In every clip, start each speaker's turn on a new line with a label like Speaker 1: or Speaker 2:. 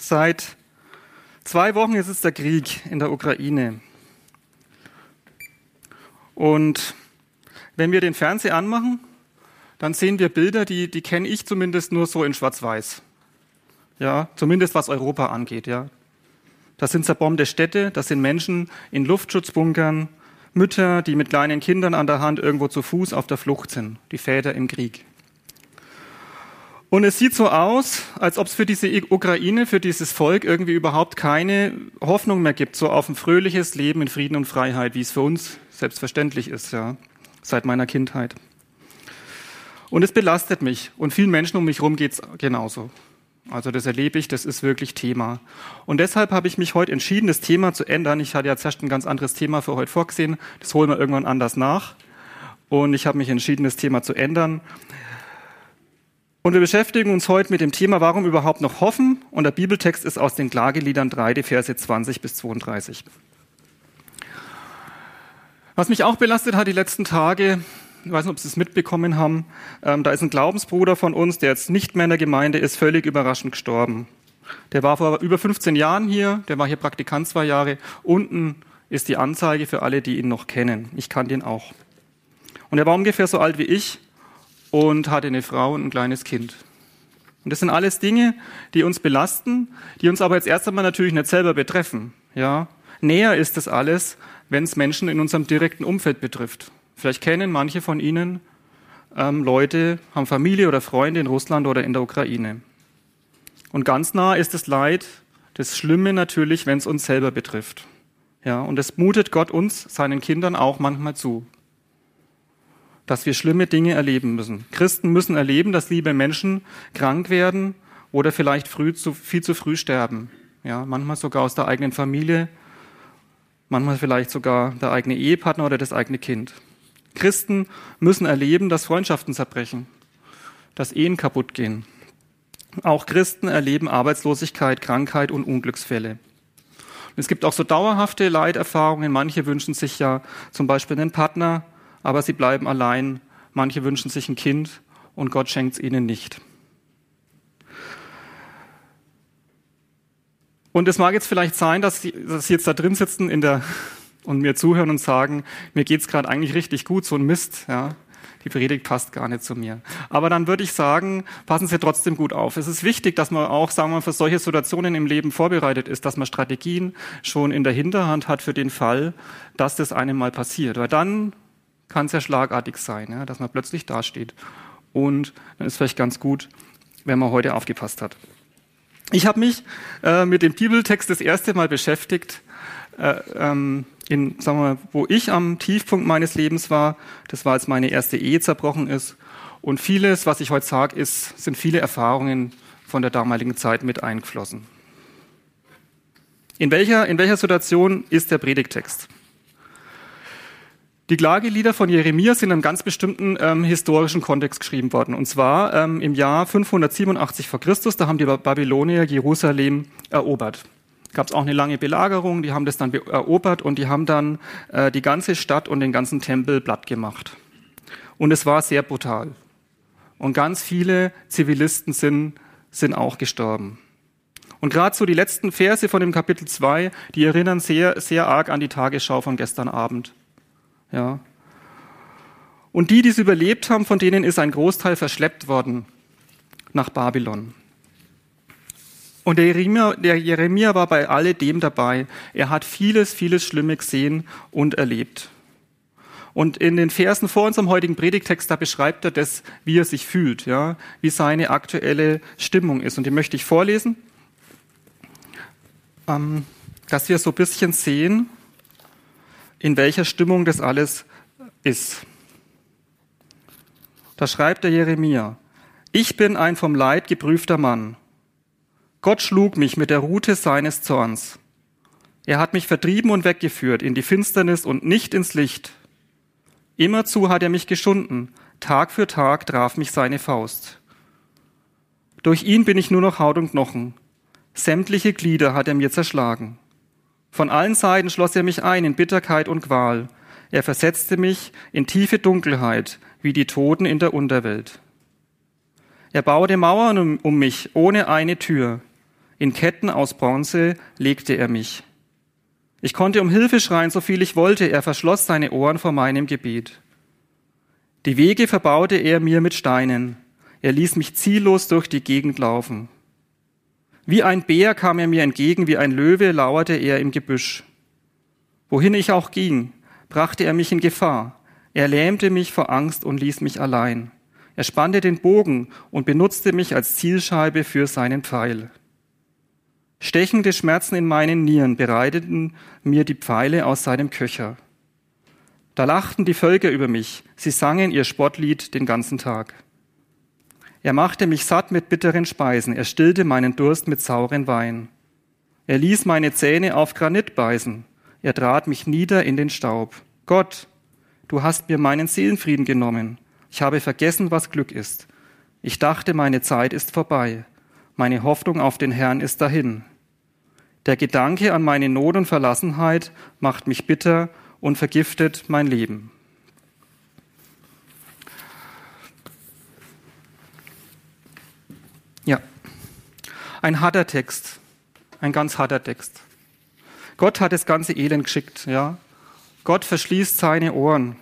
Speaker 1: Seit zwei Wochen ist es der Krieg in der Ukraine. Und wenn wir den Fernseher anmachen, dann sehen wir Bilder, die, die kenne ich zumindest nur so in Schwarz-Weiß. Ja, zumindest was Europa angeht, ja. Das sind zerbombte Städte, das sind Menschen in Luftschutzbunkern, Mütter, die mit kleinen Kindern an der Hand irgendwo zu Fuß auf der Flucht sind, die Väter im Krieg. Und es sieht so aus, als ob es für diese Ukraine, für dieses Volk irgendwie überhaupt keine Hoffnung mehr gibt, so auf ein fröhliches Leben in Frieden und Freiheit, wie es für uns selbstverständlich ist, ja, seit meiner Kindheit. Und es belastet mich und vielen Menschen um mich herum geht es genauso. Also das erlebe ich, das ist wirklich Thema. Und deshalb habe ich mich heute entschieden, das Thema zu ändern. Ich hatte ja zuerst ein ganz anderes Thema für heute vorgesehen. Das holen wir irgendwann anders nach. Und ich habe mich entschieden, das Thema zu ändern. Und wir beschäftigen uns heute mit dem Thema, warum überhaupt noch hoffen? Und der Bibeltext ist aus den Klageliedern 3, die Verse 20 bis 32. Was mich auch belastet hat die letzten Tage, ich weiß nicht, ob Sie es mitbekommen haben, ähm, da ist ein Glaubensbruder von uns, der jetzt nicht mehr in der Gemeinde ist, völlig überraschend gestorben. Der war vor über 15 Jahren hier, der war hier Praktikant zwei Jahre. Unten ist die Anzeige für alle, die ihn noch kennen. Ich kannte ihn auch. Und er war ungefähr so alt wie ich und hatte eine Frau und ein kleines Kind. Und das sind alles Dinge, die uns belasten, die uns aber jetzt erst einmal natürlich nicht selber betreffen. Ja, näher ist das alles, wenn es Menschen in unserem direkten Umfeld betrifft. Vielleicht kennen manche von Ihnen ähm, Leute, haben Familie oder Freunde in Russland oder in der Ukraine. Und ganz nah ist das Leid, das Schlimme natürlich, wenn es uns selber betrifft. Ja, und es mutet Gott uns, seinen Kindern auch manchmal zu dass wir schlimme Dinge erleben müssen. Christen müssen erleben, dass liebe Menschen krank werden oder vielleicht früh zu, viel zu früh sterben. Ja, manchmal sogar aus der eigenen Familie, manchmal vielleicht sogar der eigene Ehepartner oder das eigene Kind. Christen müssen erleben, dass Freundschaften zerbrechen, dass Ehen kaputt gehen. Auch Christen erleben Arbeitslosigkeit, Krankheit und Unglücksfälle. es gibt auch so dauerhafte Leiterfahrungen. Manche wünschen sich ja zum Beispiel einen Partner, aber sie bleiben allein. Manche wünschen sich ein Kind und Gott schenkt es ihnen nicht. Und es mag jetzt vielleicht sein, dass Sie, dass Sie jetzt da drin sitzen in der, und mir zuhören und sagen, mir geht es gerade eigentlich richtig gut, so ein Mist, ja. Die Predigt passt gar nicht zu mir. Aber dann würde ich sagen, passen Sie trotzdem gut auf. Es ist wichtig, dass man auch, sagen wir, für solche Situationen im Leben vorbereitet ist, dass man Strategien schon in der Hinterhand hat für den Fall, dass das einem mal passiert. Weil dann kann ja schlagartig sein, ja, dass man plötzlich dasteht. Und dann ist vielleicht ganz gut, wenn man heute aufgepasst hat. Ich habe mich äh, mit dem Bibeltext das erste Mal beschäftigt, äh, ähm, in, sagen wir mal, wo ich am Tiefpunkt meines Lebens war. Das war, als meine erste Ehe zerbrochen ist. Und vieles, was ich heute sage, ist, sind viele Erfahrungen von der damaligen Zeit mit eingeflossen. In welcher, in welcher Situation ist der Predigtext? Die Klagelieder von Jeremia sind in einem ganz bestimmten ähm, historischen Kontext geschrieben worden. Und zwar ähm, im Jahr 587 vor Christus, da haben die Babylonier Jerusalem erobert. Gab es auch eine lange Belagerung, die haben das dann erobert und die haben dann äh, die ganze Stadt und den ganzen Tempel platt gemacht. Und es war sehr brutal. Und ganz viele Zivilisten sind, sind auch gestorben. Und gerade so die letzten Verse von dem Kapitel 2, die erinnern sehr, sehr arg an die Tagesschau von gestern Abend. Ja. Und die, die es überlebt haben, von denen ist ein Großteil verschleppt worden nach Babylon. Und der Jeremia, der Jeremia war bei alledem dabei. Er hat vieles, vieles Schlimme gesehen und erlebt. Und in den Versen vor unserem heutigen Predigtext, da beschreibt er das, wie er sich fühlt, ja, wie seine aktuelle Stimmung ist. Und die möchte ich vorlesen, ähm, dass wir so ein bisschen sehen, in welcher Stimmung das alles ist. Da schreibt der Jeremia, ich bin ein vom Leid geprüfter Mann. Gott schlug mich mit der Rute seines Zorns. Er hat mich vertrieben und weggeführt in die Finsternis und nicht ins Licht. Immerzu hat er mich geschunden, Tag für Tag traf mich seine Faust. Durch ihn bin ich nur noch Haut und Knochen. Sämtliche Glieder hat er mir zerschlagen. Von allen Seiten schloss er mich ein in Bitterkeit und Qual. Er versetzte mich in tiefe Dunkelheit, wie die Toten in der Unterwelt. Er baute Mauern um, mich ohne eine Tür. In Ketten aus Bronze legte er mich. Ich konnte um Hilfe schreien, so viel ich wollte. Er verschloss seine Ohren vor meinem Gebet. Die Wege verbaute er mir mit Steinen. Er ließ mich ziellos durch die Gegend laufen. Wie ein Bär kam er mir entgegen, wie ein Löwe lauerte er im Gebüsch. Wohin ich auch ging, brachte er mich in Gefahr. Er lähmte mich vor Angst und ließ mich allein. Er spannte den Bogen und benutzte mich als Zielscheibe für seinen Pfeil. Stechende Schmerzen in meinen Nieren bereiteten mir die Pfeile aus seinem Köcher. Da lachten die Völker über mich, sie sangen ihr Spottlied den ganzen Tag. Er machte mich satt mit bitteren Speisen, er stillte meinen Durst mit sauren Wein. Er ließ meine Zähne auf Granit beißen, er trat mich nieder in den Staub. Gott, du hast mir meinen Seelenfrieden genommen, ich habe vergessen, was Glück ist. Ich dachte, meine Zeit ist vorbei, meine Hoffnung auf den Herrn ist dahin. Der Gedanke an meine Not und Verlassenheit macht mich bitter und vergiftet mein Leben. Ein harter Text, ein ganz harter Text. Gott hat das ganze Elend geschickt, ja. Gott verschließt seine Ohren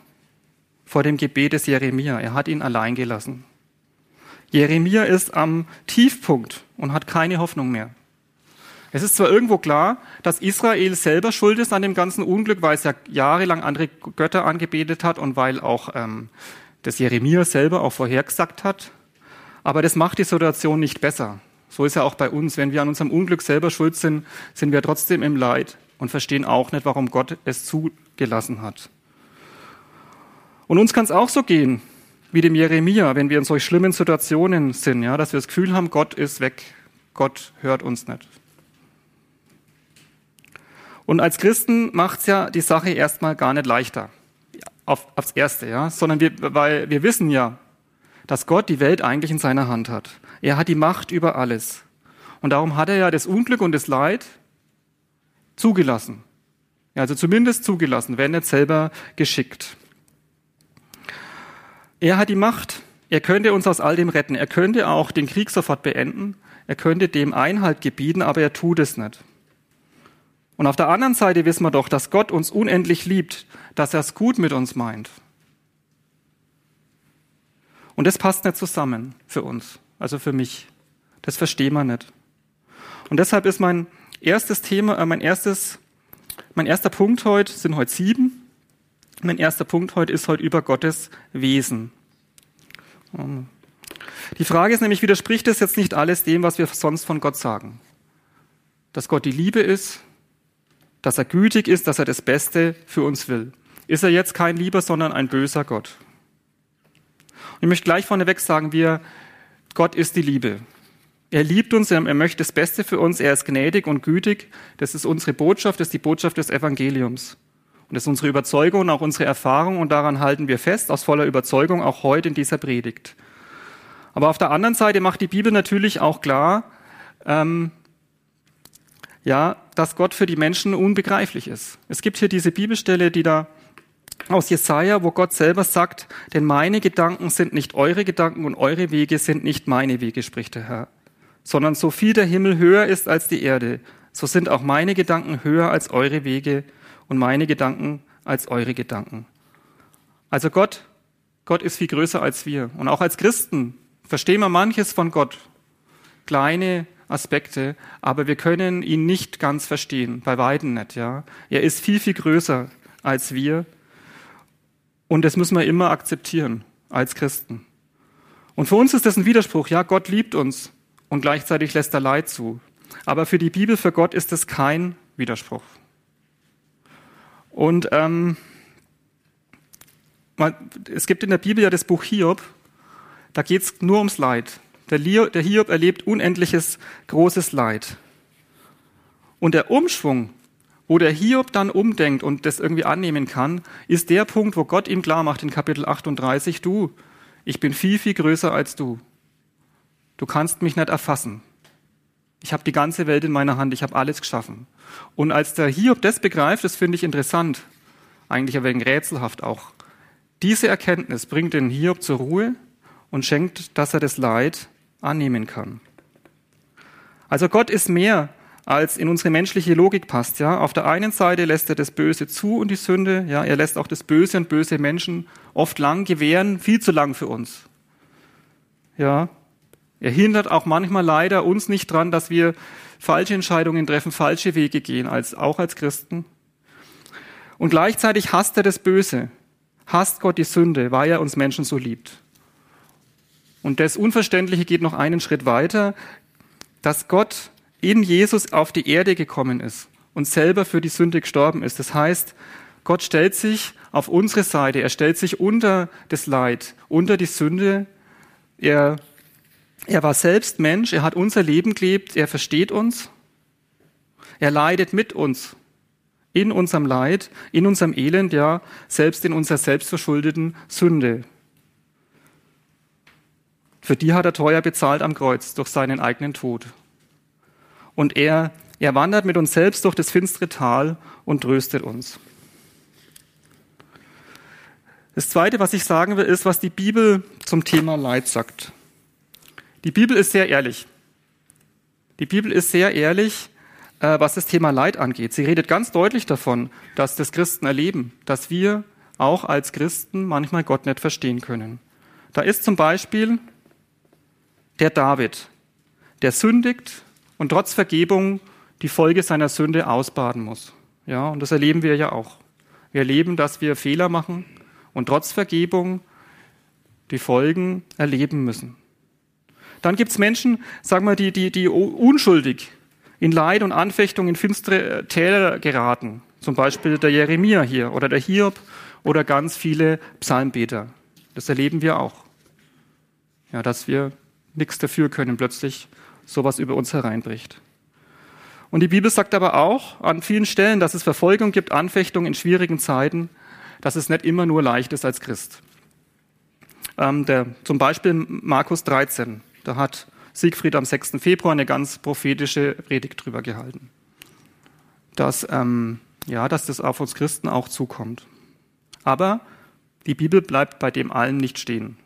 Speaker 1: vor dem Gebet des Jeremia. Er hat ihn allein gelassen. Jeremia ist am Tiefpunkt und hat keine Hoffnung mehr. Es ist zwar irgendwo klar, dass Israel selber schuld ist an dem ganzen Unglück, weil es ja jahrelang andere Götter angebetet hat und weil auch ähm, das Jeremia selber auch vorhergesagt hat, aber das macht die Situation nicht besser. So ist ja auch bei uns. Wenn wir an unserem Unglück selber schuld sind, sind wir trotzdem im Leid und verstehen auch nicht, warum Gott es zugelassen hat. Und uns kann es auch so gehen, wie dem Jeremia, wenn wir in solch schlimmen Situationen sind, ja, dass wir das Gefühl haben, Gott ist weg, Gott hört uns nicht. Und als Christen macht's ja die Sache erstmal gar nicht leichter, auf, aufs Erste, ja, sondern wir, weil wir wissen ja, dass Gott die Welt eigentlich in seiner Hand hat. Er hat die Macht über alles. Und darum hat er ja das Unglück und das Leid zugelassen. Also zumindest zugelassen, wenn nicht selber geschickt. Er hat die Macht. Er könnte uns aus all dem retten. Er könnte auch den Krieg sofort beenden. Er könnte dem Einhalt gebieten, aber er tut es nicht. Und auf der anderen Seite wissen wir doch, dass Gott uns unendlich liebt, dass er es gut mit uns meint. Und das passt nicht zusammen für uns, also für mich. Das verstehen wir nicht. Und deshalb ist mein erstes Thema, äh, mein erstes, mein erster Punkt heute sind heute sieben. Mein erster Punkt heute ist heute über Gottes Wesen. Die Frage ist nämlich, widerspricht es jetzt nicht alles dem, was wir sonst von Gott sagen? Dass Gott die Liebe ist, dass er gütig ist, dass er das Beste für uns will. Ist er jetzt kein lieber, sondern ein böser Gott? ich möchte gleich vorneweg sagen, wir, Gott ist die Liebe. Er liebt uns, er, möchte das Beste für uns, er ist gnädig und gütig. Das ist unsere Botschaft, das ist die Botschaft des Evangeliums. Und das ist unsere Überzeugung und auch unsere Erfahrung und daran halten wir fest, aus voller Überzeugung, auch heute in dieser Predigt. Aber auf der anderen Seite macht die Bibel natürlich auch klar, ähm, ja, dass Gott für die Menschen unbegreiflich ist. Es gibt hier diese Bibelstelle, die da aus Jesaja, wo Gott selber sagt, denn meine Gedanken sind nicht eure Gedanken und eure Wege sind nicht meine Wege, spricht der Herr. Sondern so viel der Himmel höher ist als die Erde, so sind auch meine Gedanken höher als eure Wege und meine Gedanken als eure Gedanken. Also Gott, Gott ist viel größer als wir. Und auch als Christen verstehen wir manches von Gott. Kleine Aspekte, aber wir können ihn nicht ganz verstehen, bei weitem nicht, ja. Er ist viel, viel größer als wir und das müssen wir immer akzeptieren als Christen. Und für uns ist das ein Widerspruch. Ja, Gott liebt uns und gleichzeitig lässt er Leid zu. Aber für die Bibel, für Gott ist das kein Widerspruch. Und ähm, es gibt in der Bibel ja das Buch Hiob, da geht es nur ums Leid. Der Hiob erlebt unendliches großes Leid. Und der Umschwung, wo der Hiob dann umdenkt und das irgendwie annehmen kann, ist der Punkt, wo Gott ihm klar macht in Kapitel 38, du, ich bin viel, viel größer als du. Du kannst mich nicht erfassen. Ich habe die ganze Welt in meiner Hand, ich habe alles geschaffen. Und als der Hiob das begreift, das finde ich interessant, eigentlich ein wenig rätselhaft auch. Diese Erkenntnis bringt den Hiob zur Ruhe und schenkt, dass er das Leid annehmen kann. Also Gott ist mehr als in unsere menschliche Logik passt. Ja, auf der einen Seite lässt er das Böse zu und die Sünde. Ja, er lässt auch das Böse und böse Menschen oft lang gewähren, viel zu lang für uns. Ja, er hindert auch manchmal leider uns nicht dran, dass wir falsche Entscheidungen treffen, falsche Wege gehen, als, auch als Christen. Und gleichzeitig hasst er das Böse, hasst Gott die Sünde, weil er uns Menschen so liebt. Und das Unverständliche geht noch einen Schritt weiter, dass Gott in Jesus auf die Erde gekommen ist und selber für die Sünde gestorben ist. Das heißt, Gott stellt sich auf unsere Seite, er stellt sich unter das Leid, unter die Sünde. Er, er war selbst Mensch, er hat unser Leben gelebt, er versteht uns, er leidet mit uns in unserem Leid, in unserem Elend, ja, selbst in unserer selbstverschuldeten Sünde. Für die hat er teuer bezahlt am Kreuz durch seinen eigenen Tod und er, er wandert mit uns selbst durch das finstere Tal und tröstet uns. Das Zweite, was ich sagen will, ist, was die Bibel zum Thema Leid sagt. Die Bibel ist sehr ehrlich. Die Bibel ist sehr ehrlich, äh, was das Thema Leid angeht. Sie redet ganz deutlich davon, dass das Christen erleben, dass wir auch als Christen manchmal Gott nicht verstehen können. Da ist zum Beispiel der David, der sündigt und trotz Vergebung die Folge seiner Sünde ausbaden muss. Ja, und das erleben wir ja auch. Wir erleben, dass wir Fehler machen und trotz Vergebung die Folgen erleben müssen. Dann gibt es Menschen, sagen wir, die, die, die unschuldig in Leid und Anfechtung in finstere Täler geraten. Zum Beispiel der Jeremia hier oder der Hiob oder ganz viele Psalmbeter. Das erleben wir auch. Ja, dass wir nichts dafür können, plötzlich sowas über uns hereinbricht. Und die Bibel sagt aber auch an vielen Stellen, dass es Verfolgung gibt, Anfechtung in schwierigen Zeiten, dass es nicht immer nur leicht ist als Christ. Ähm, der, zum Beispiel Markus 13, da hat Siegfried am 6. Februar eine ganz prophetische Predigt drüber gehalten. Dass, ähm, ja, dass das auf uns Christen auch zukommt. Aber die Bibel bleibt bei dem allen nicht stehen.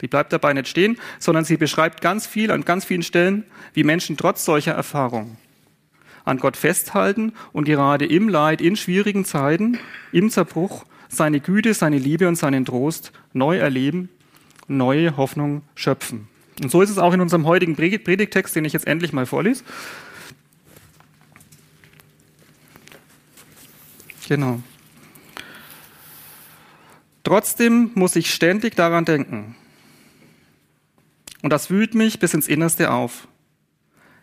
Speaker 1: Die bleibt dabei nicht stehen, sondern sie beschreibt ganz viel an ganz vielen Stellen, wie Menschen trotz solcher Erfahrungen an Gott festhalten und gerade im Leid, in schwierigen Zeiten, im Zerbruch seine Güte, seine Liebe und seinen Trost neu erleben, neue Hoffnung schöpfen. Und so ist es auch in unserem heutigen Predigtext, den ich jetzt endlich mal vorlese. Genau. Trotzdem muss ich ständig daran denken, und das wühlt mich bis ins Innerste auf.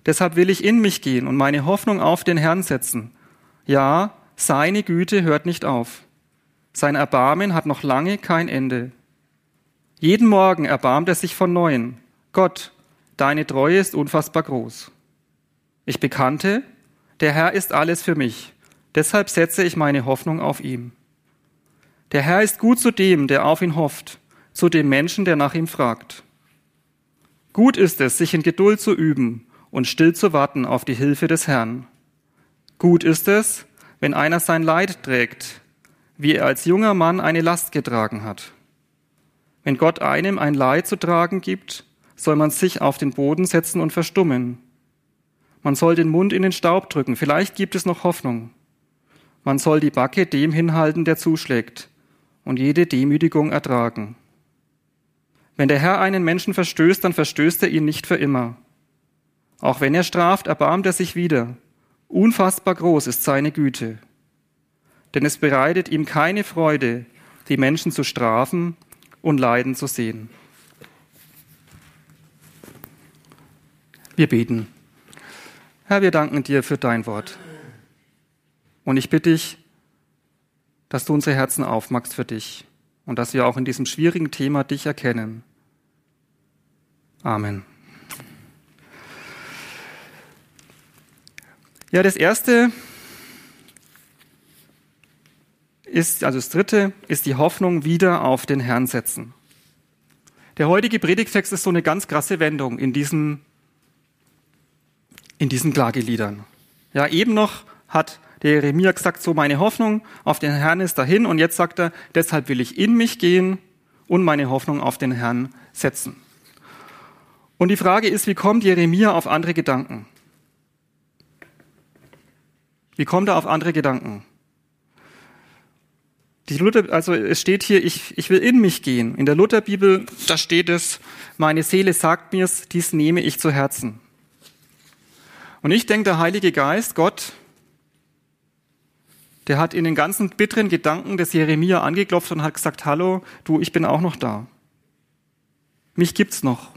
Speaker 1: Deshalb will ich in mich gehen und meine Hoffnung auf den Herrn setzen. Ja, seine Güte hört nicht auf. Sein Erbarmen hat noch lange kein Ende. Jeden Morgen erbarmt er sich von neuem. Gott, deine Treue ist unfassbar groß. Ich bekannte, der Herr ist alles für mich. Deshalb setze ich meine Hoffnung auf ihm. Der Herr ist gut zu dem, der auf ihn hofft, zu dem Menschen, der nach ihm fragt. Gut ist es, sich in Geduld zu üben und still zu warten auf die Hilfe des Herrn. Gut ist es, wenn einer sein Leid trägt, wie er als junger Mann eine Last getragen hat. Wenn Gott einem ein Leid zu tragen gibt, soll man sich auf den Boden setzen und verstummen. Man soll den Mund in den Staub drücken, vielleicht gibt es noch Hoffnung. Man soll die Backe dem hinhalten, der zuschlägt, und jede Demütigung ertragen. Wenn der Herr einen Menschen verstößt, dann verstößt er ihn nicht für immer. Auch wenn er straft, erbarmt er sich wieder. Unfassbar groß ist seine Güte. Denn es bereitet ihm keine Freude, die Menschen zu strafen und leiden zu sehen. Wir beten. Herr, wir danken dir für dein Wort. Und ich bitte dich, dass du unsere Herzen aufmachst für dich und dass wir auch in diesem schwierigen Thema dich erkennen. Amen. Ja, das erste ist, also das dritte, ist die Hoffnung wieder auf den Herrn setzen. Der heutige Predigtext ist so eine ganz krasse Wendung in diesen, in diesen Klageliedern. Ja, eben noch hat der Jeremia gesagt, so meine Hoffnung auf den Herrn ist dahin und jetzt sagt er, deshalb will ich in mich gehen und meine Hoffnung auf den Herrn setzen. Und die Frage ist, wie kommt Jeremia auf andere Gedanken? Wie kommt er auf andere Gedanken? Die Luther, also es steht hier, ich, ich will in mich gehen. In der Lutherbibel, da steht es, meine Seele sagt mir's, dies nehme ich zu Herzen. Und ich denke, der Heilige Geist, Gott, der hat in den ganzen bitteren Gedanken des Jeremia angeklopft und hat gesagt, hallo, du, ich bin auch noch da. Mich gibt's noch.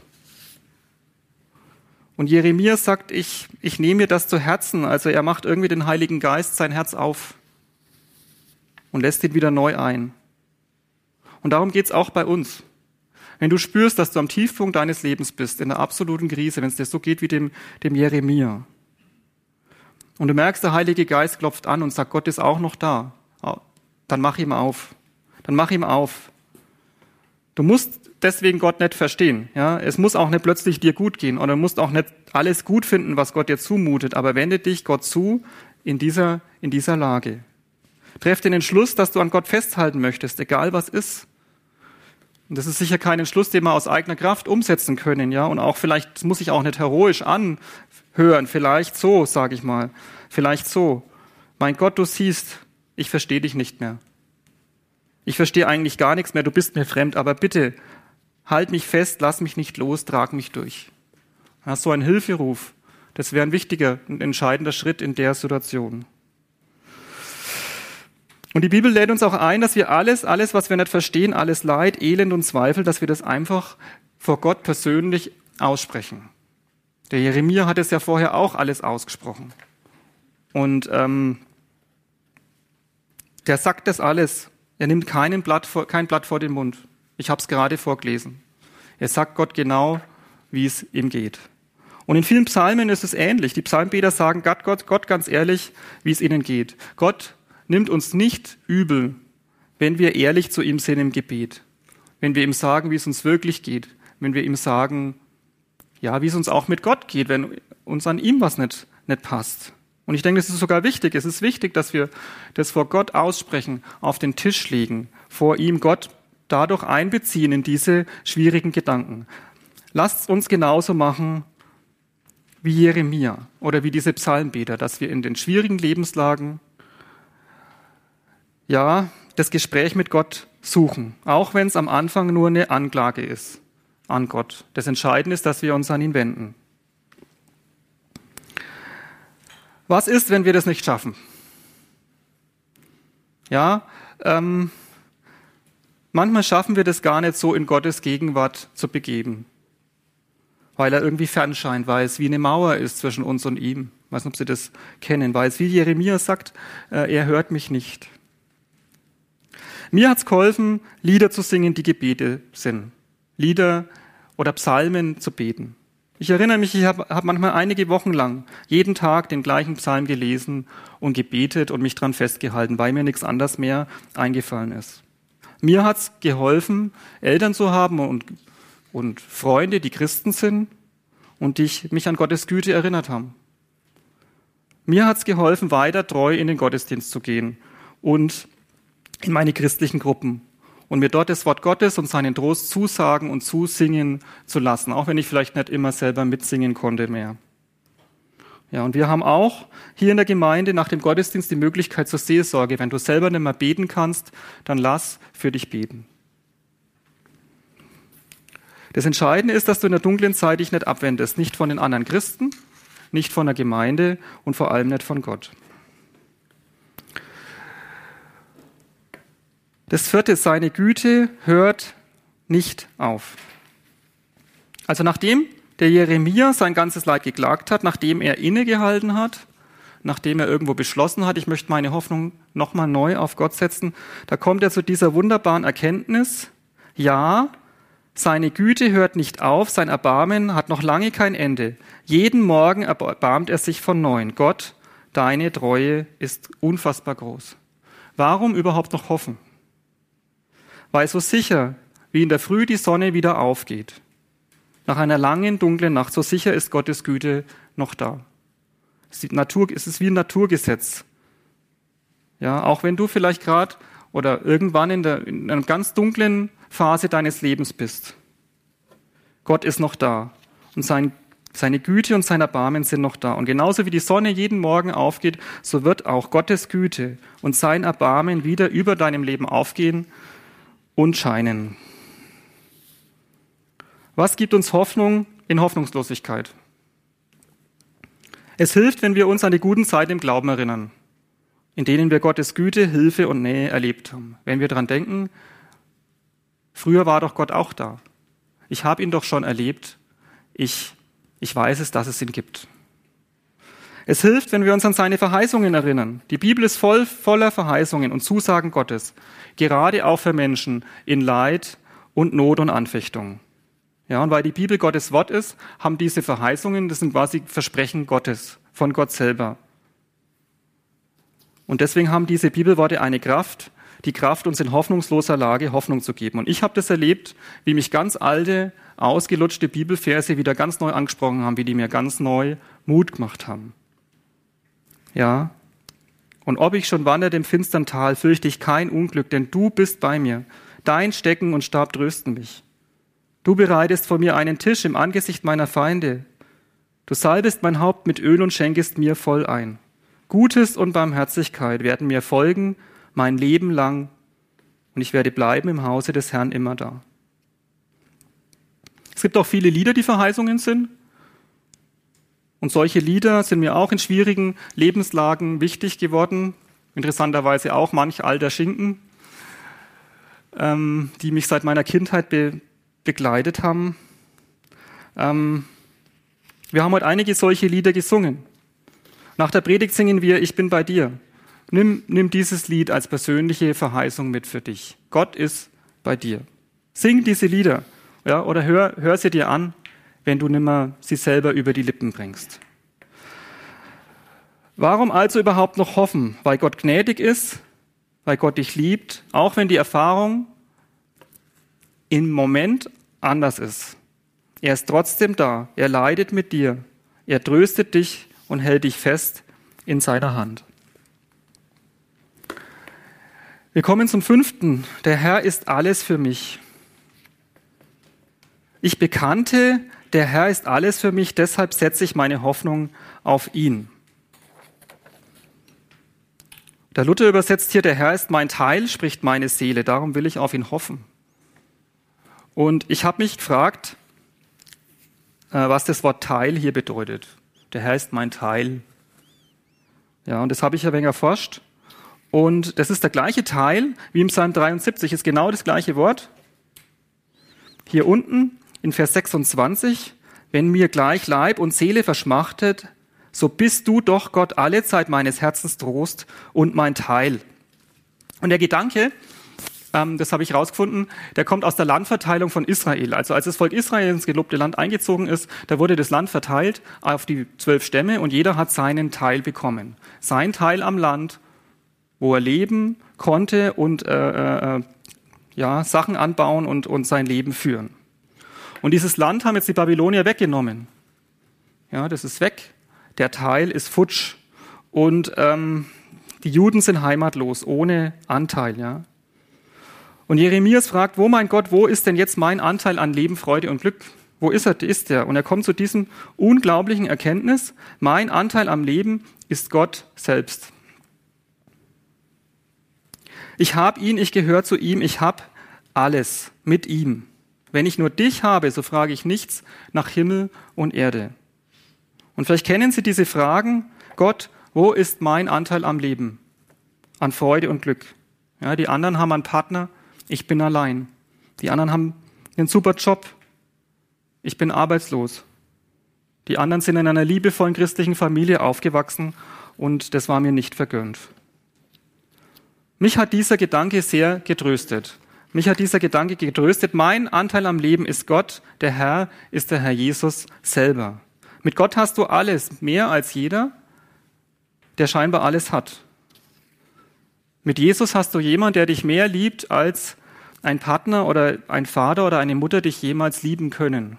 Speaker 1: Und Jeremia sagt, ich, ich nehme mir das zu Herzen. Also er macht irgendwie den Heiligen Geist sein Herz auf und lässt ihn wieder neu ein. Und darum geht's auch bei uns. Wenn du spürst, dass du am Tiefpunkt deines Lebens bist, in der absoluten Krise, wenn es dir so geht wie dem, dem Jeremia, und du merkst, der Heilige Geist klopft an und sagt, Gott ist auch noch da, dann mach ihm auf. Dann mach ihm auf. Du musst deswegen Gott nicht verstehen. Ja? Es muss auch nicht plötzlich dir gut gehen oder du musst auch nicht alles gut finden, was Gott dir zumutet, aber wende dich Gott zu in dieser, in dieser Lage. Treff den Entschluss, dass du an Gott festhalten möchtest, egal was ist. Und das ist sicher kein Entschluss, den wir aus eigener Kraft umsetzen können, ja. Und auch vielleicht muss ich auch nicht heroisch anhören, vielleicht so, sage ich mal, vielleicht so. Mein Gott, du siehst, ich verstehe dich nicht mehr. Ich verstehe eigentlich gar nichts mehr, du bist mir fremd, aber bitte halt mich fest, lass mich nicht los, trag mich durch. Ja, so ein Hilferuf, das wäre ein wichtiger und entscheidender Schritt in der Situation. Und die Bibel lädt uns auch ein, dass wir alles, alles, was wir nicht verstehen, alles Leid, Elend und Zweifel, dass wir das einfach vor Gott persönlich aussprechen. Der Jeremia hat es ja vorher auch alles ausgesprochen. Und ähm, der sagt das alles. Er nimmt keinen Blatt vor, kein Blatt vor den Mund. Ich habe es gerade vorgelesen. Er sagt Gott genau, wie es ihm geht. Und in vielen Psalmen ist es ähnlich. Die Psalmbeter sagen Gott, Gott, Gott ganz ehrlich, wie es ihnen geht. Gott, nimmt uns nicht übel, wenn wir ehrlich zu ihm sind im Gebet, wenn wir ihm sagen, wie es uns wirklich geht, wenn wir ihm sagen, ja, wie es uns auch mit Gott geht, wenn uns an ihm was nicht, nicht passt. Und ich denke, es ist sogar wichtig. Es ist wichtig, dass wir das vor Gott aussprechen, auf den Tisch legen, vor ihm Gott dadurch einbeziehen in diese schwierigen Gedanken. Lasst uns genauso machen wie Jeremia oder wie diese Psalmbeter, dass wir in den schwierigen Lebenslagen ja, das Gespräch mit Gott suchen, auch wenn es am Anfang nur eine Anklage ist an Gott. Das Entscheidende ist, dass wir uns an ihn wenden. Was ist, wenn wir das nicht schaffen? Ja, ähm, manchmal schaffen wir das gar nicht so in Gottes Gegenwart zu begeben, weil er irgendwie fernscheint, weil es wie eine Mauer ist zwischen uns und ihm. Ich weiß nicht, ob Sie das kennen, weil es wie Jeremia sagt, äh, er hört mich nicht. Mir hat's geholfen, Lieder zu singen, die Gebete sind. Lieder oder Psalmen zu beten. Ich erinnere mich, ich habe hab manchmal einige Wochen lang jeden Tag den gleichen Psalm gelesen und gebetet und mich dran festgehalten, weil mir nichts anderes mehr eingefallen ist. Mir hat's geholfen, Eltern zu haben und, und Freunde, die Christen sind und die mich an Gottes Güte erinnert haben. Mir hat's geholfen, weiter treu in den Gottesdienst zu gehen und in meine christlichen Gruppen und mir dort das Wort Gottes und seinen Trost zusagen und zusingen zu lassen, auch wenn ich vielleicht nicht immer selber mitsingen konnte mehr. Ja, und wir haben auch hier in der Gemeinde nach dem Gottesdienst die Möglichkeit zur Seelsorge. Wenn du selber nicht mehr beten kannst, dann lass für dich beten. Das Entscheidende ist, dass du in der dunklen Zeit dich nicht abwendest, nicht von den anderen Christen, nicht von der Gemeinde und vor allem nicht von Gott. Das vierte, seine Güte hört nicht auf. Also nachdem der Jeremia sein ganzes Leid geklagt hat, nachdem er innegehalten hat, nachdem er irgendwo beschlossen hat, ich möchte meine Hoffnung nochmal neu auf Gott setzen, da kommt er zu dieser wunderbaren Erkenntnis, ja, seine Güte hört nicht auf, sein Erbarmen hat noch lange kein Ende. Jeden Morgen erbarmt er sich von neuem. Gott, deine Treue ist unfassbar groß. Warum überhaupt noch hoffen? Weil so sicher, wie in der Früh die Sonne wieder aufgeht, nach einer langen, dunklen Nacht, so sicher ist Gottes Güte noch da. Es ist wie ein Naturgesetz. Ja, auch wenn du vielleicht gerade oder irgendwann in, der, in einer ganz dunklen Phase deines Lebens bist. Gott ist noch da und sein, seine Güte und sein Erbarmen sind noch da. Und genauso wie die Sonne jeden Morgen aufgeht, so wird auch Gottes Güte und sein Erbarmen wieder über deinem Leben aufgehen und scheinen. Was gibt uns Hoffnung in Hoffnungslosigkeit? Es hilft, wenn wir uns an die guten Zeiten im Glauben erinnern in denen wir Gottes Güte, Hilfe und Nähe erlebt haben. Wenn wir daran denken, früher war doch Gott auch da. Ich habe ihn doch schon erlebt. Ich, ich weiß es, dass es ihn gibt. Es hilft, wenn wir uns an seine Verheißungen erinnern. Die Bibel ist voll voller Verheißungen und Zusagen Gottes, gerade auch für Menschen in Leid und Not und Anfechtung. Ja, und weil die Bibel Gottes Wort ist, haben diese Verheißungen, das sind quasi Versprechen Gottes, von Gott selber. Und deswegen haben diese Bibelworte eine Kraft, die Kraft, uns in hoffnungsloser Lage Hoffnung zu geben. Und ich habe das erlebt, wie mich ganz alte, ausgelutschte Bibelverse wieder ganz neu angesprochen haben, wie die mir ganz neu Mut gemacht haben. Ja. Und ob ich schon wanderte im finstern Tal, fürchte ich kein Unglück, denn du bist bei mir. Dein Stecken und Stab trösten mich. Du bereitest vor mir einen Tisch im Angesicht meiner Feinde. Du salbest mein Haupt mit Öl und schenkest mir voll ein. Gutes und Barmherzigkeit werden mir folgen mein Leben lang und ich werde bleiben im Hause des Herrn immer da. Es gibt auch viele Lieder, die Verheißungen sind. Und solche Lieder sind mir auch in schwierigen Lebenslagen wichtig geworden. Interessanterweise auch manch alter Schinken, ähm, die mich seit meiner Kindheit be begleitet haben. Ähm, wir haben heute einige solche Lieder gesungen. Nach der Predigt singen wir, ich bin bei dir. Nimm, nimm dieses Lied als persönliche Verheißung mit für dich. Gott ist bei dir. Sing diese Lieder ja, oder hör, hör sie dir an, wenn du nimmer sie selber über die Lippen bringst. Warum also überhaupt noch hoffen? Weil Gott gnädig ist, weil Gott dich liebt, auch wenn die Erfahrung im Moment anders ist. Er ist trotzdem da, er leidet mit dir, er tröstet dich und hält dich fest in seiner Hand. Wir kommen zum fünften. Der Herr ist alles für mich. Ich bekannte, der Herr ist alles für mich, deshalb setze ich meine Hoffnung auf ihn. Der Luther übersetzt hier, der Herr ist mein Teil, spricht meine Seele, darum will ich auf ihn hoffen. Und ich habe mich gefragt, äh, was das Wort Teil hier bedeutet der Herr ist mein Teil. Ja, und das habe ich ein wenig erforscht. Und das ist der gleiche Teil wie im Psalm 73, ist genau das gleiche Wort. Hier unten in Vers 26, wenn mir gleich Leib und Seele verschmachtet, so bist du doch Gott alle Zeit meines Herzens Trost und mein Teil. Und der Gedanke, ähm, das habe ich herausgefunden, der kommt aus der Landverteilung von Israel. Also als das Volk Israel ins gelobte Land eingezogen ist, da wurde das Land verteilt auf die zwölf Stämme und jeder hat seinen Teil bekommen. Sein Teil am Land, wo er leben konnte und äh, äh, ja, Sachen anbauen und, und sein Leben führen. Und dieses Land haben jetzt die Babylonier weggenommen. Ja, das ist weg. Der Teil ist futsch. Und ähm, die Juden sind heimatlos, ohne Anteil. Ja. Und Jeremias fragt, wo mein Gott, wo ist denn jetzt mein Anteil an Leben, Freude und Glück? Wo ist er, ist er? Und er kommt zu diesem unglaublichen Erkenntnis, mein Anteil am Leben ist Gott selbst. Ich habe ihn, ich gehöre zu ihm, ich habe alles mit ihm. Wenn ich nur dich habe, so frage ich nichts nach Himmel und Erde. Und vielleicht kennen Sie diese Fragen, Gott, wo ist mein Anteil am Leben? An Freude und Glück. Ja, die anderen haben einen Partner, ich bin allein. Die anderen haben einen super Job. Ich bin arbeitslos. Die anderen sind in einer liebevollen christlichen Familie aufgewachsen und das war mir nicht vergönnt. Mich hat dieser Gedanke sehr getröstet, Mich hat dieser Gedanke getröstet. Mein Anteil am Leben ist Gott, der Herr ist der Herr Jesus selber. Mit Gott hast du alles, mehr als jeder, der scheinbar alles hat. Mit Jesus hast du jemanden, der dich mehr liebt, als ein Partner oder ein Vater oder eine Mutter dich jemals lieben können.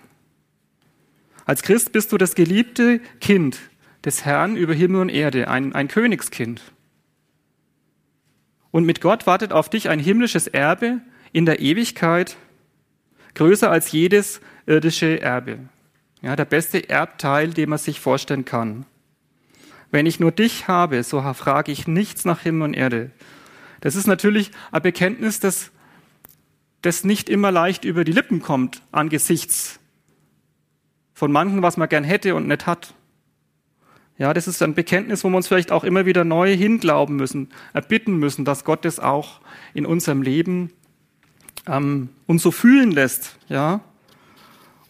Speaker 1: Als Christ bist du das geliebte Kind des Herrn über Himmel und Erde, ein, ein Königskind. Und mit Gott wartet auf dich ein himmlisches Erbe in der Ewigkeit, größer als jedes irdische Erbe. Ja, der beste Erbteil, den man sich vorstellen kann. Wenn ich nur dich habe, so frage ich nichts nach Himmel und Erde. Das ist natürlich ein Bekenntnis, das, das nicht immer leicht über die Lippen kommt angesichts von manchen, was man gern hätte und nicht hat. Ja, das ist ein Bekenntnis, wo wir uns vielleicht auch immer wieder neu hinglauben müssen, erbitten müssen, dass Gott das auch in unserem Leben ähm, uns so fühlen lässt. Ja,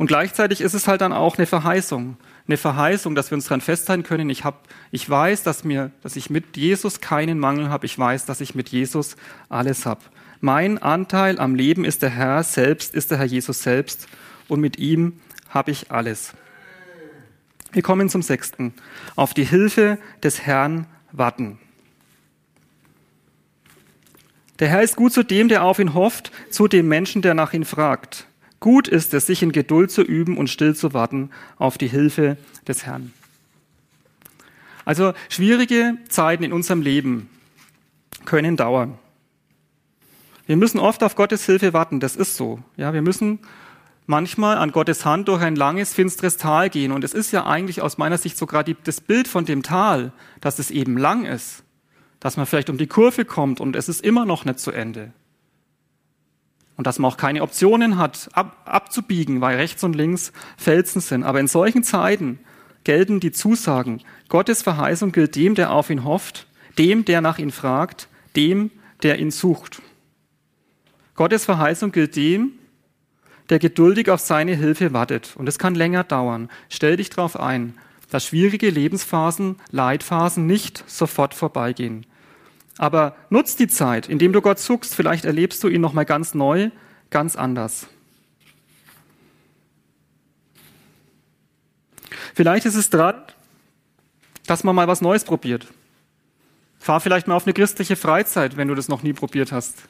Speaker 1: und gleichzeitig ist es halt dann auch eine Verheißung. Eine Verheißung, dass wir uns daran festhalten können. Ich, hab, ich weiß, dass, mir, dass ich mit Jesus keinen Mangel habe. Ich weiß, dass ich mit Jesus alles habe. Mein Anteil am Leben ist der Herr selbst, ist der Herr Jesus selbst. Und mit ihm habe ich alles. Wir kommen zum sechsten. Auf die Hilfe des Herrn warten. Der Herr ist gut zu dem, der auf ihn hofft, zu dem Menschen, der nach ihm fragt. Gut ist es, sich in Geduld zu üben und still zu warten auf die Hilfe des Herrn. Also schwierige Zeiten in unserem Leben können dauern. Wir müssen oft auf Gottes Hilfe warten, das ist so. Ja, wir müssen manchmal an Gottes Hand durch ein langes, finstres Tal gehen. Und es ist ja eigentlich aus meiner Sicht sogar das Bild von dem Tal, dass es eben lang ist, dass man vielleicht um die Kurve kommt und es ist immer noch nicht zu Ende und dass man auch keine Optionen hat, ab, abzubiegen, weil rechts und links Felsen sind. Aber in solchen Zeiten gelten die Zusagen. Gottes Verheißung gilt dem, der auf ihn hofft, dem, der nach ihn fragt, dem, der ihn sucht. Gottes Verheißung gilt dem, der geduldig auf seine Hilfe wartet. Und es kann länger dauern. Stell dich darauf ein, dass schwierige Lebensphasen, Leitphasen nicht sofort vorbeigehen. Aber nutz die Zeit, indem du Gott suchst. Vielleicht erlebst du ihn nochmal ganz neu, ganz anders. Vielleicht ist es dran, dass man mal was Neues probiert. Fahr vielleicht mal auf eine christliche Freizeit, wenn du das noch nie probiert hast.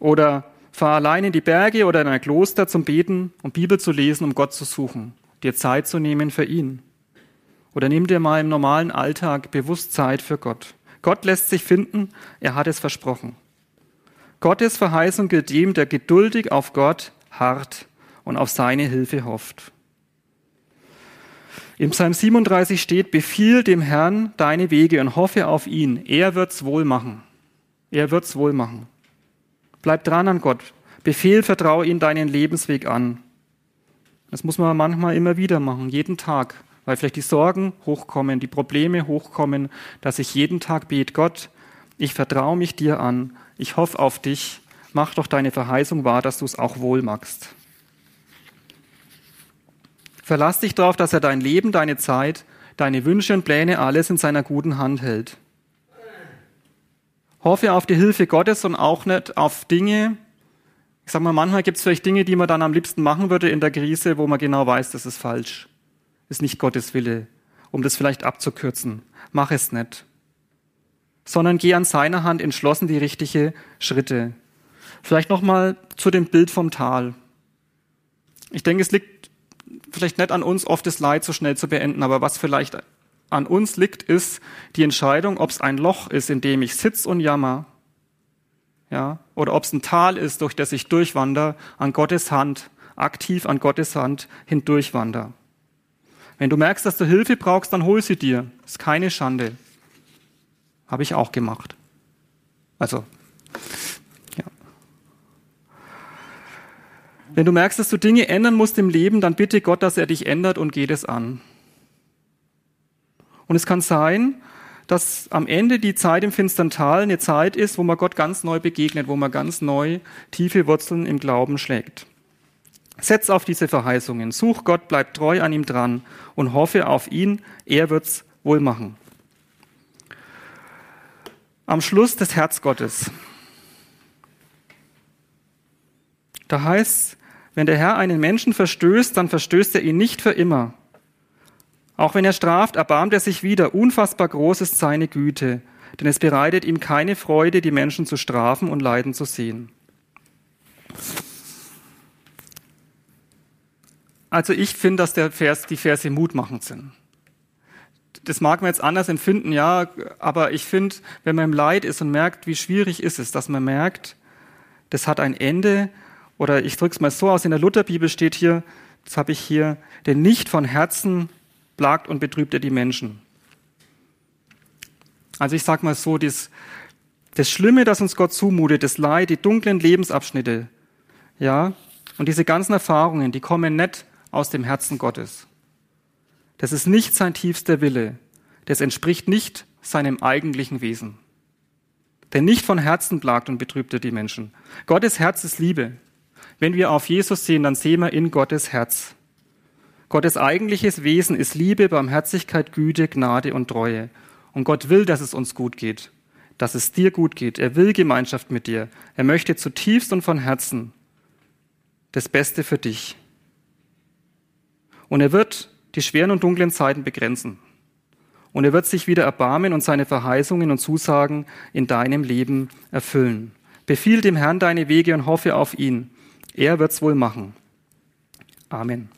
Speaker 1: Oder fahr allein in die Berge oder in ein Kloster zum Beten, um Bibel zu lesen, um Gott zu suchen, dir Zeit zu nehmen für ihn. Oder nimm dir mal im normalen Alltag bewusst Zeit für Gott. Gott lässt sich finden, er hat es versprochen. Gottes Verheißung gilt dem, der geduldig auf Gott harrt und auf seine Hilfe hofft. Im Psalm 37 steht, befiehl dem Herrn deine Wege und hoffe auf ihn. Er wird's wohl machen. Er wird's wohl machen. Bleib dran an Gott. Befehl, vertraue ihn deinen Lebensweg an. Das muss man manchmal immer wieder machen, jeden Tag weil vielleicht die Sorgen hochkommen, die Probleme hochkommen, dass ich jeden Tag bete, Gott, ich vertraue mich dir an, ich hoffe auf dich, mach doch deine Verheißung wahr, dass du es auch wohl magst. Verlass dich darauf, dass er dein Leben, deine Zeit, deine Wünsche und Pläne alles in seiner guten Hand hält. Hoffe auf die Hilfe Gottes und auch nicht auf Dinge, ich sag mal, manchmal gibt es vielleicht Dinge, die man dann am liebsten machen würde in der Krise, wo man genau weiß, das ist falsch ist nicht Gottes Wille, um das vielleicht abzukürzen. Mach es nicht. Sondern geh an seiner Hand entschlossen die richtigen Schritte. Vielleicht nochmal zu dem Bild vom Tal. Ich denke, es liegt vielleicht nicht an uns, oft das Leid so schnell zu beenden, aber was vielleicht an uns liegt, ist die Entscheidung, ob es ein Loch ist, in dem ich sitz und jammer, ja, oder ob es ein Tal ist, durch das ich durchwander, an Gottes Hand, aktiv an Gottes Hand hindurchwander. Wenn du merkst, dass du Hilfe brauchst, dann hol sie dir. Ist keine Schande. Habe ich auch gemacht. Also, ja. Wenn du merkst, dass du Dinge ändern musst im Leben, dann bitte Gott, dass er dich ändert und geht es an. Und es kann sein, dass am Ende die Zeit im finstern Tal eine Zeit ist, wo man Gott ganz neu begegnet, wo man ganz neu tiefe Wurzeln im Glauben schlägt. Setz auf diese Verheißungen. Such Gott, bleib treu an ihm dran und hoffe auf ihn. Er wird's wohl machen. Am Schluss des Herz Gottes. Da heißt, wenn der Herr einen Menschen verstößt, dann verstößt er ihn nicht für immer. Auch wenn er straft, erbarmt er sich wieder. Unfassbar groß ist seine Güte, denn es bereitet ihm keine Freude, die Menschen zu strafen und leiden zu sehen. Also ich finde, dass der Vers, die Verse mutmachend sind. Das mag man jetzt anders empfinden, ja, aber ich finde, wenn man im Leid ist und merkt, wie schwierig ist es, dass man merkt, das hat ein Ende, oder ich drücke es mal so aus, in der Lutherbibel steht hier, das habe ich hier, denn nicht von Herzen plagt und betrübt er die Menschen. Also ich sage mal so, das, das Schlimme, das uns Gott zumutet, das Leid, die dunklen Lebensabschnitte, ja, und diese ganzen Erfahrungen, die kommen nicht aus dem Herzen Gottes. Das ist nicht sein tiefster Wille. Das entspricht nicht seinem eigentlichen Wesen. Denn nicht von Herzen plagt und betrübt er die Menschen. Gottes Herz ist Liebe. Wenn wir auf Jesus sehen, dann sehen wir in Gottes Herz. Gottes eigentliches Wesen ist Liebe, Barmherzigkeit, Güte, Gnade und Treue. Und Gott will, dass es uns gut geht, dass es dir gut geht. Er will Gemeinschaft mit dir. Er möchte zutiefst und von Herzen das Beste für dich. Und er wird die schweren und dunklen Zeiten begrenzen. Und er wird sich wieder erbarmen und seine Verheißungen und Zusagen in deinem Leben erfüllen. Befiehl dem Herrn deine Wege und hoffe auf ihn. Er wird's wohl machen. Amen.